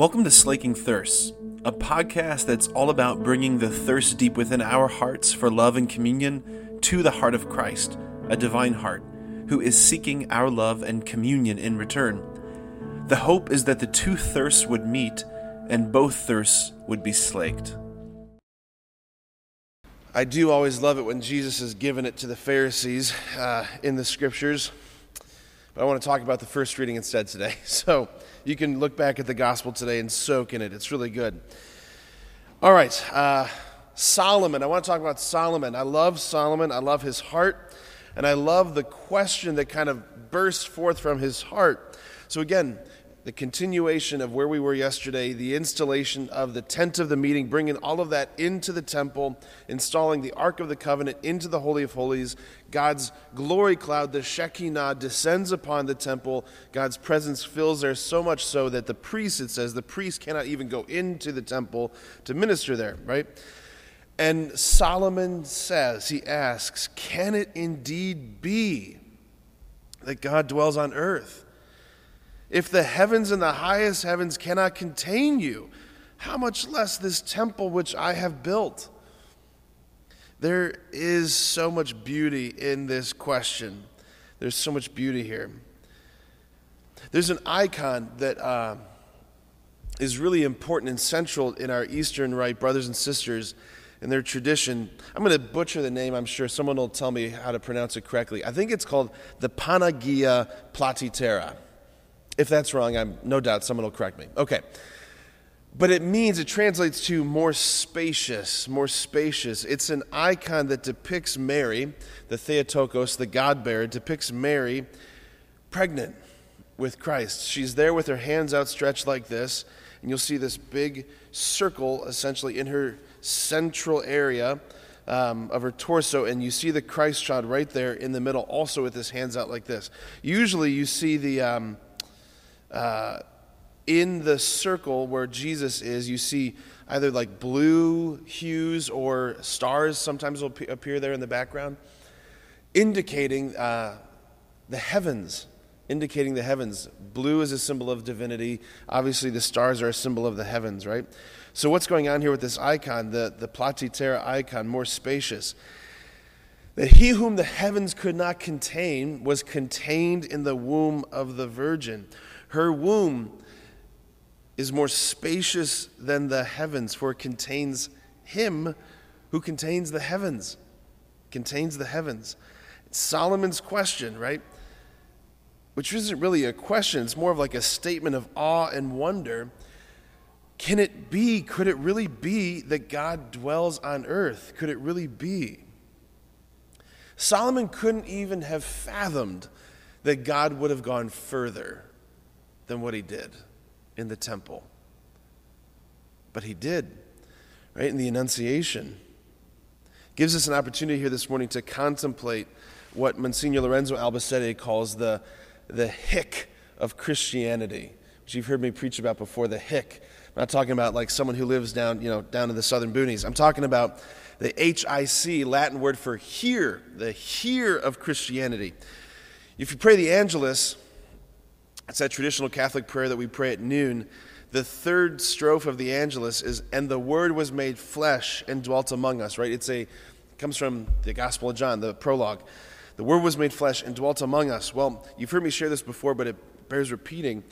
Welcome to Slaking Thirsts, a podcast that's all about bringing the thirst deep within our hearts for love and communion to the heart of Christ, a divine heart, who is seeking our love and communion in return. The hope is that the two thirsts would meet and both thirsts would be slaked. I do always love it when Jesus is giving it to the Pharisees uh, in the scriptures. But I want to talk about the first reading instead today. So you can look back at the gospel today and soak in it. It's really good. All right, uh, Solomon. I want to talk about Solomon. I love Solomon. I love his heart. And I love the question that kind of burst forth from his heart. So, again, the continuation of where we were yesterday, the installation of the tent of the meeting, bringing all of that into the temple, installing the Ark of the Covenant into the Holy of Holies. God's glory cloud, the Shekinah, descends upon the temple. God's presence fills there so much so that the priest, it says, the priest cannot even go into the temple to minister there, right? And Solomon says, he asks, Can it indeed be that God dwells on earth? If the heavens and the highest heavens cannot contain you, how much less this temple which I have built? There is so much beauty in this question. There's so much beauty here. There's an icon that uh, is really important and central in our Eastern Rite brothers and sisters in their tradition. I'm going to butcher the name, I'm sure. Someone will tell me how to pronounce it correctly. I think it's called the Panagia Platytera. If that's wrong, I'm no doubt someone will correct me. Okay. But it means, it translates to more spacious, more spacious. It's an icon that depicts Mary, the Theotokos, the God bearer, depicts Mary pregnant with Christ. She's there with her hands outstretched like this, and you'll see this big circle essentially in her central area um, of her torso, and you see the Christ child right there in the middle, also with his hands out like this. Usually you see the. Um, uh, in the circle where Jesus is, you see either like blue hues or stars sometimes will appear there in the background, indicating uh, the heavens. Indicating the heavens. Blue is a symbol of divinity. Obviously, the stars are a symbol of the heavens, right? So, what's going on here with this icon, the, the Platytera icon, more spacious? That he whom the heavens could not contain was contained in the womb of the Virgin. Her womb is more spacious than the heavens, for it contains him who contains the heavens. Contains the heavens. It's Solomon's question, right? Which isn't really a question, it's more of like a statement of awe and wonder. Can it be, could it really be that God dwells on earth? Could it really be? Solomon couldn't even have fathomed that God would have gone further than what he did in the temple. But he did, right? In the Annunciation. Gives us an opportunity here this morning to contemplate what Monsignor Lorenzo Albacete calls the, the hick of Christianity, which you've heard me preach about before, the hick. I'm not talking about like someone who lives down, you know, down in the southern boonies. I'm talking about the HIC, Latin word for here, the here of Christianity. If you pray the Angelus, it's that traditional Catholic prayer that we pray at noon. The third strophe of the Angelus is, and the Word was made flesh and dwelt among us, right? It's a, it comes from the Gospel of John, the prologue. The Word was made flesh and dwelt among us. Well, you've heard me share this before, but it bears repeating.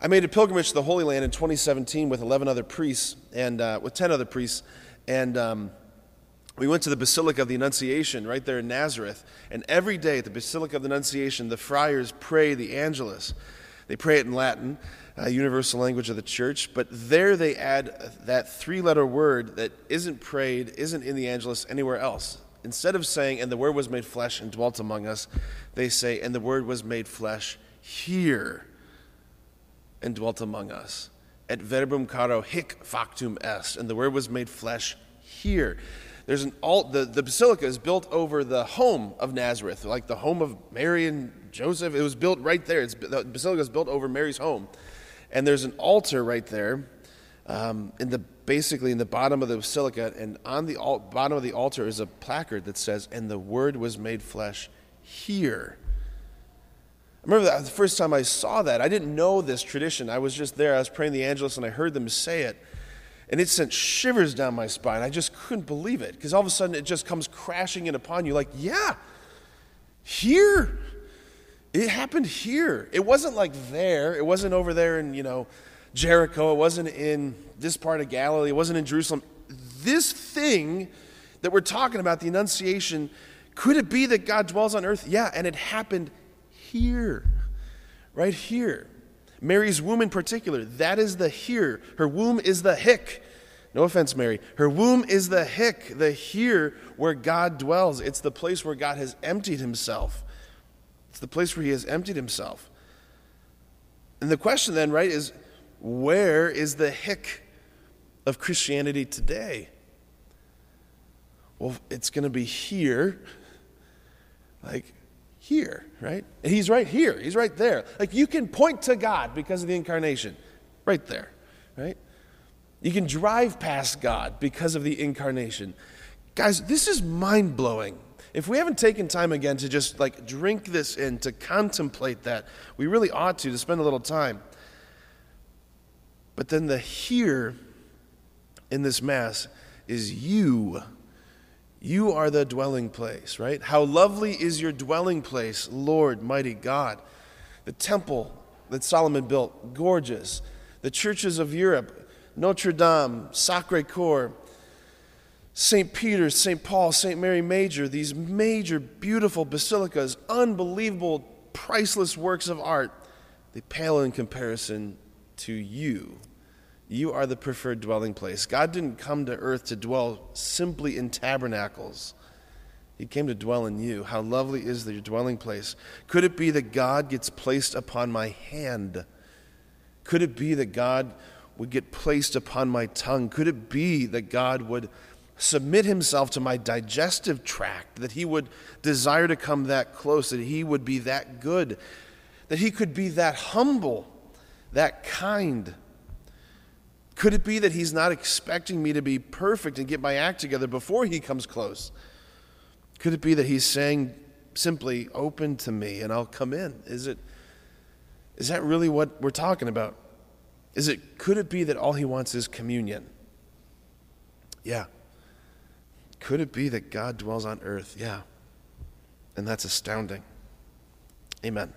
I made a pilgrimage to the Holy Land in 2017 with 11 other priests and uh, with 10 other priests, and um, we went to the Basilica of the Annunciation right there in Nazareth. And every day at the Basilica of the Annunciation, the friars pray the Angelus. They pray it in Latin, uh, universal language of the church, but there they add that three letter word that isn't prayed, isn't in the Angelus anywhere else. Instead of saying, and the word was made flesh and dwelt among us, they say, and the word was made flesh here and dwelt among us. Et verbum caro hic factum est, and the word was made flesh here. There's an alt, the, the basilica is built over the home of Nazareth, like the home of Mary and Joseph. It was built right there. It's, the basilica is built over Mary's home. And there's an altar right there um, in the basically in the bottom of the basilica, and on the bottom of the altar is a placard that says, "And the Word was made flesh here." I remember that the first time I saw that, I didn't know this tradition. I was just there, I was praying the Angelus, and I heard them say it. And it sent shivers down my spine. I just couldn't believe it because all of a sudden it just comes crashing in upon you like, yeah, here. It happened here. It wasn't like there. It wasn't over there in, you know, Jericho. It wasn't in this part of Galilee. It wasn't in Jerusalem. This thing that we're talking about, the Annunciation, could it be that God dwells on earth? Yeah, and it happened here, right here. Mary's womb in particular, that is the here. Her womb is the hick. No offense, Mary. Her womb is the hick, the here where God dwells. It's the place where God has emptied himself. It's the place where he has emptied himself. And the question then, right, is where is the hick of Christianity today? Well, it's going to be here. Like, here, right? He's right here. He's right there. Like you can point to God because of the incarnation. Right there, right? You can drive past God because of the incarnation. Guys, this is mind blowing. If we haven't taken time again to just like drink this in, to contemplate that, we really ought to, to spend a little time. But then the here in this Mass is you you are the dwelling place, right? How lovely is your dwelling place, Lord, mighty God. The temple that Solomon built, gorgeous. The churches of Europe, Notre Dame, Sacre Coeur, St. Peter's, St. Paul, St. Mary Major, these major, beautiful basilicas, unbelievable, priceless works of art, they pale in comparison to you you are the preferred dwelling place. God didn't come to earth to dwell simply in tabernacles. He came to dwell in you. How lovely is your dwelling place. Could it be that God gets placed upon my hand? Could it be that God would get placed upon my tongue? Could it be that God would submit himself to my digestive tract, that he would desire to come that close, that he would be that good, that he could be that humble, that kind? Could it be that he's not expecting me to be perfect and get my act together before he comes close? Could it be that he's saying simply, open to me and I'll come in? Is it is that really what we're talking about? Is it could it be that all he wants is communion? Yeah. Could it be that God dwells on earth? Yeah. And that's astounding. Amen.